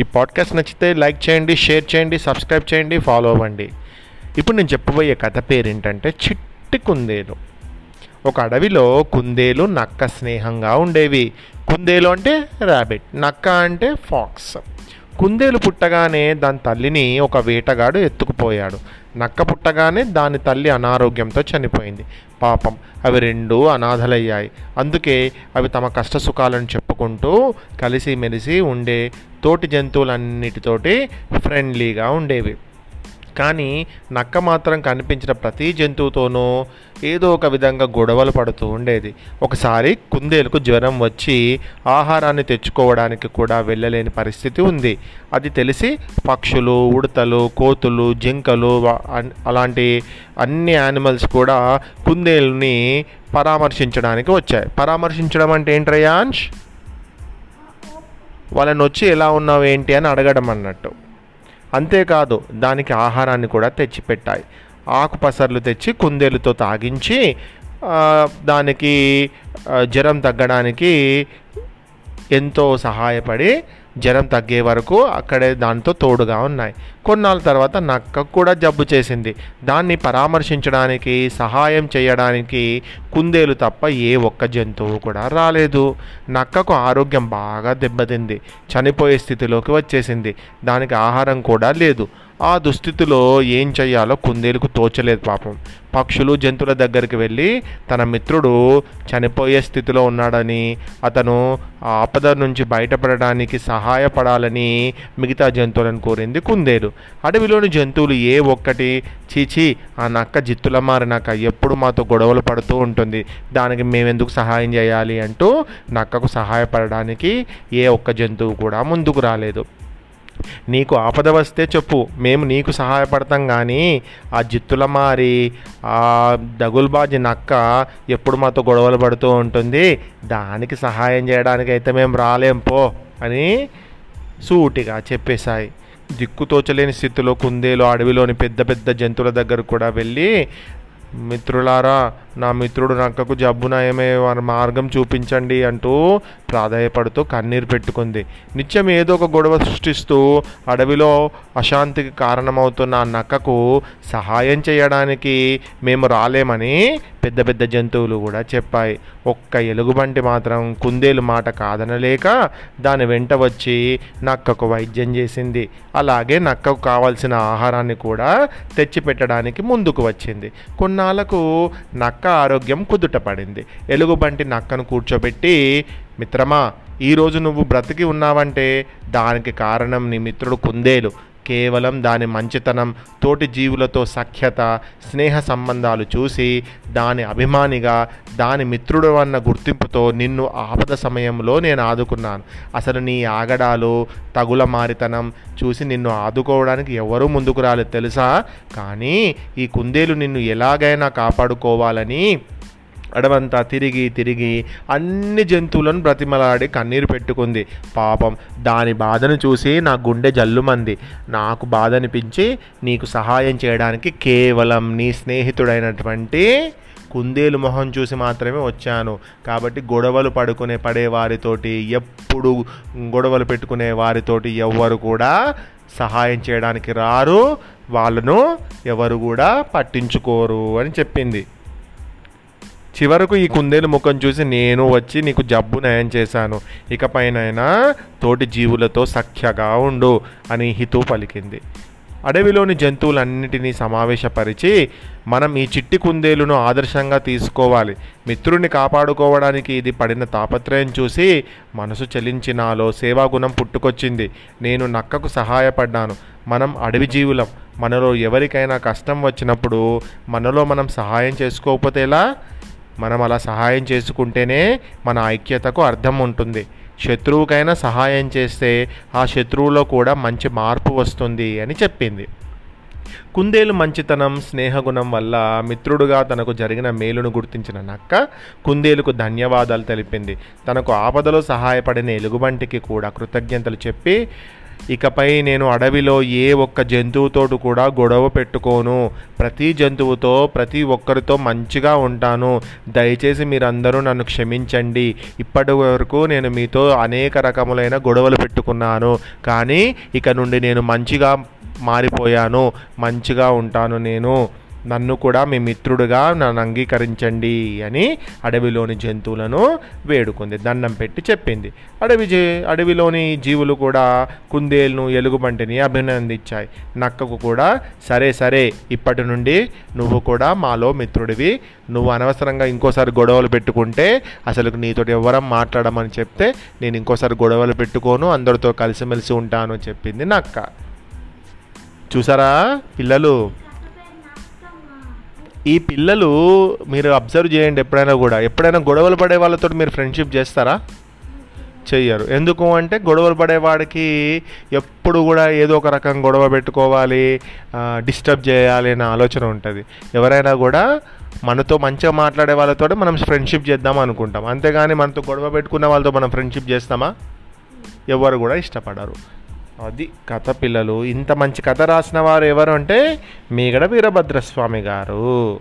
ఈ పాడ్కాస్ట్ నచ్చితే లైక్ చేయండి షేర్ చేయండి సబ్స్క్రైబ్ చేయండి ఫాలో అవ్వండి. ఇప్పుడు నేను చెప్పబోయే కథ పేరు ఏంటంటే చిట్టి కుందేలు ఒక అడవిలో కుందేలు నక్క స్నేహంగా ఉండేవి. కుందేలు అంటే ర్యాబిట్ నక్క అంటే ఫాక్స్ కుందేలు పుట్టగానే దాని తల్లిని ఒక వేటగాడు ఎత్తుకుపోయాడు. నక్క పుట్టగానే దాని తల్లి అనారోగ్యంతో చనిపోయింది. పాపం అవి రెండు అనాథలయ్యాయి. అందుకే అవి తమ కష్ట సుఖాలను చెప్పుకుంటూ కలిసిమెలిసి ఉండే తోటి జంతువులన్నిటితోటి ఫ్రెండ్లీగా ఉండేవి. కానీ నక్క మాత్రం కనిపించిన ప్రతి జంతువుతోనూ ఏదో ఒక విధంగా గొడవలు పడుతూ ఉండేది. ఒకసారి కుందేలుకు జ్వరం వచ్చి ఆహారాన్ని తెచ్చుకోవడానికి కూడా వెళ్ళలేని పరిస్థితి ఉంది. అది తెలిసి పక్షులు ఉడతలు కోతులు జింకలు అన్- అలాంటి అన్ని యానిమల్స్ కూడా కుందేలుని పరామర్శించడానికి వచ్చాయి. పరామర్శించడం అంటే ఏంట్రయాన్ష్ వాళ్ళని వచ్చి ఎలా ఉన్నావు ఏంటి? అని అడగడం అన్నట్టు. అంతేకాదు దానికి ఆహారాన్ని కూడా తెచ్చిపెట్టాయి. ఆకుపసర్లు తెచ్చి కుందేలుతో తాగించి దానికి జ్వరం తగ్గడానికి ఎంతో సహాయపడి జ్వరం తగ్గే వరకు అక్కడే దాంతో తోడుగా ఉన్నాయి. కొన్నాళ్ళ తర్వాత నక్క కూడా జబ్బు చేసింది. దాన్ని పరామర్శించడానికి సహాయం చేయడానికి కుందేలు తప్ప ఏ ఒక్క జంతువు కూడా రాలేదు. నక్కకు ఆరోగ్యం బాగా దెబ్బతింది. చనిపోయే స్థితిలోకి వచ్చేసింది. దానికి ఆహారం కూడా లేదు. ఆ దుస్థితిలో ఏం చేయాలో కుందేలుకు తోచలేదు పాపం. పక్షులు జంతువుల దగ్గరికి వెళ్ళి తన మిత్రుడు చనిపోయే స్థితిలో ఉన్నాడని అతను ఆ ఆపద నుంచి బయటపడడానికి సహాయపడాలని మిగతా జంతువులను కోరింది కుందేలు. అడవిలోని జంతువులు ఏ ఒక్కటి చీచి ఆ నక్క జిత్తుల మారినాక ఎప్పుడు మాతో గొడవలు పడుతూ ఉంటుంది. దానికి మేమెందుకు సహాయం చేయాలి అంటూ నక్కకు సహాయపడడానికి ఏ ఒక్క జంతువు కూడా ముందుకు రాలేదు. నీకు ఆపద వస్తే చెప్పు మేము నీకు సహాయపడతాం కానీ ఆ జిత్తుల మారి ఆ దగుల్బాజీ నక్క ఎప్పుడు మాతో గొడవలు పడుతూ ఉంటుంది. దానికి సహాయం చేయడానికి అయితే మేము రాలేం పో అని సూటిగా చెప్పేశాయి. దిక్కుతోచలేని స్థితిలో కుందేలు అడవిలోని పెద్ద పెద్ద జంతువుల దగ్గర కూడా వెళ్ళి మిత్రులారా నా మిత్రుడు నక్కకు జబ్బు నయమే వారి మార్గం చూపించండి అంటూ ప్రాధాయపడుతూ కన్నీరు పెట్టుకుంది. నిత్యం ఏదో ఒక గొడవ సృష్టిస్తూ అడవిలో అశాంతికి కారణమవుతున్న ఆ నక్కకు సహాయం చేయడానికి మేము రాలేమని పెద్ద పెద్ద జంతువులు కూడా చెప్పాయి. ఒక్క ఎలుగుబంటి మాత్రం కుందేలు మాట కాదనలేక దాని వెంట వచ్చి నక్కకు వైద్యం చేసింది. అలాగే నక్కకు కావాల్సిన ఆహారాన్ని కూడా తెచ్చిపెట్టడానికి ముందుకు వచ్చింది. కొన్నాళ్ళకు నక్క ఆరోగ్యం కుదుట పడింది. ఎలుగుబంటి నక్కను కూర్చోబెట్టి మిత్రమా ఈరోజు నువ్వు బ్రతికి ఉన్నావంటే దానికి కారణం నీ మిత్రుడు కుందేలు. కేవలం దాని మంచితనం తోటి జీవులతో సఖ్యత స్నేహ సంబంధాలు చూసి దాని అభిమానిగా దాని మిత్రుడు అన్న గుర్తింపుతో నిన్ను ఆపద సమయంలో నేను ఆదుకున్నాను. అసలు నీ ఆగడాలు తగుల మారితనం చూసి నిన్ను ఆదుకోవడానికి ఎవరూ ముందుకు రాలేదు తెలుసా? కానీ ఈ కుందేలు నిన్ను ఎలాగైనా కాపాడుకోవాలని అడవంతా తిరిగి తిరిగి అన్ని జంతువులను బ్రతిమలాడి కన్నీరు పెట్టుకుంది. పాపం దాని బాధను చూసి నా గుండె జల్లుమంది. నాకు బాధ అనిపించి నీకు సహాయం చేయడానికి కేవలం నీ స్నేహితుడైనటువంటి కుందేలు మొహం చూసి మాత్రమే వచ్చాను. కాబట్టి గొడవలు పడుకునే పడే వారితోటి ఎప్పుడు గొడవలు పెట్టుకునే వారితోటి ఎవ్వరు కూడా సహాయం చేయడానికి రారు. వాళ్ళను ఎవరు కూడా పట్టించుకోరు అని చెప్పింది. చివరకు ఈ కుందేలు ముఖం చూసి నేను వచ్చి నీకు జబ్బు నయం చేశాను. ఇకపైనైనా తోటి జీవులతో సఖ్యగా ఉండు అని హితు పలికింది. అడవిలోని జంతువులన్నిటినీ సమావేశపరిచి మనం ఈ చిట్టి కుందేలును ఆదర్శంగా తీసుకోవాలి. మిత్రుడిని కాపాడుకోవడానికి ఇది పడిన తాపత్రయం చూసి మనసు చలించినాలో సేవాగుణం పుట్టుకొచ్చింది. నేను నక్కకు సహాయపడ్డాను. మనం అడవి జీవులం. మనలో ఎవరికైనా కష్టం వచ్చినప్పుడు మనలో మనం సహాయం చేసుకోకపోతే ఎలా మనం అలా సహాయం చేసుకుంటేనే మన ఐక్యతకు అర్థం ఉంటుంది. శత్రువుకైనా సహాయం చేస్తే ఆ శత్రువులో కూడా మంచి మార్పు వస్తుంది అని చెప్పింది. కుందేలు మంచితనం స్నేహగుణం వల్ల మిత్రుడుగా తనకు జరిగిన మేలును గుర్తించిన నక్క కుందేలుకు ధన్యవాదాలు తెలిపింది. తనకు ఆపదలో సహాయపడిన ఎలుగుబంటికి కూడా కృతజ్ఞతలు చెప్పి ఇకపై నేను అడవిలో ఏ ఒక్క జంతువుతోటి కూడా గొడవ పెట్టుకోను. ప్రతి జంతువుతో ప్రతి ఒక్కరితో మంచిగా ఉంటాను. దయచేసి మీరందరూ నన్ను క్షమించండి. ఇప్పటి వరకు నేను మీతో అనేక రకములైన గొడవలు పెట్టుకున్నాను. కానీ ఇక నుండి నేను మంచిగా మారిపోయాను. మంచిగా ఉంటాను నేను. నన్ను కూడా మీ మిత్రుడుగా నన్ను అంగీకరించండి అని అడవిలోని జంతువులను వేడుకుంది. దండం పెట్టి చెప్పింది. అడవి జీ అడవిలోని జీవులు కూడా కుందేలును ఎలుగుబంటిని అభినందించాయి. నక్కకు కూడా సరే సరే ఇప్పటి నుండి నువ్వు కూడా మాలో మిత్రుడివి. నువ్వు అనవసరంగా ఇంకోసారి గొడవలు పెట్టుకుంటే అసలు నీతోటి ఎవరం మాట్లాడమని చెప్తే నేను ఇంకోసారి గొడవలు పెట్టుకోను అందరితో కలిసిమెలిసి ఉంటాను చెప్పింది నక్క. చూసారా పిల్లలు? ఈ పిల్లలు మీరు అబ్జర్వ్ చేయండి ఎప్పుడైనా కూడా. ఎప్పుడైనా గొడవలు పడే వాళ్ళతో మీరు ఫ్రెండ్షిప్ చేస్తారా? చెయ్యరు. ఎందుకు అంటే గొడవలు పడేవాడికి ఎప్పుడు కూడా ఏదో ఒక రకం గొడవ పెట్టుకోవాలి డిస్టర్బ్ చేయాలి అనే ఆలోచన ఉంటుంది. ఎవరైనా కూడా మనతో మంచిగా మాట్లాడే వాళ్ళతో మనం ఫ్రెండ్షిప్ చేద్దాం అనుకుంటాం. అంతేగాని మనతో గొడవ పెట్టుకున్న వాళ్ళతో మనం ఫ్రెండ్షిప్ చేస్తామా? ఎవరు కూడా ఇష్టపడరు. అది కథ పిల్లలు. ఇంత మంచి కథ రాసిన వారు ఎవరు అంటే మీగడ వీరభద్రస్వామి గారు.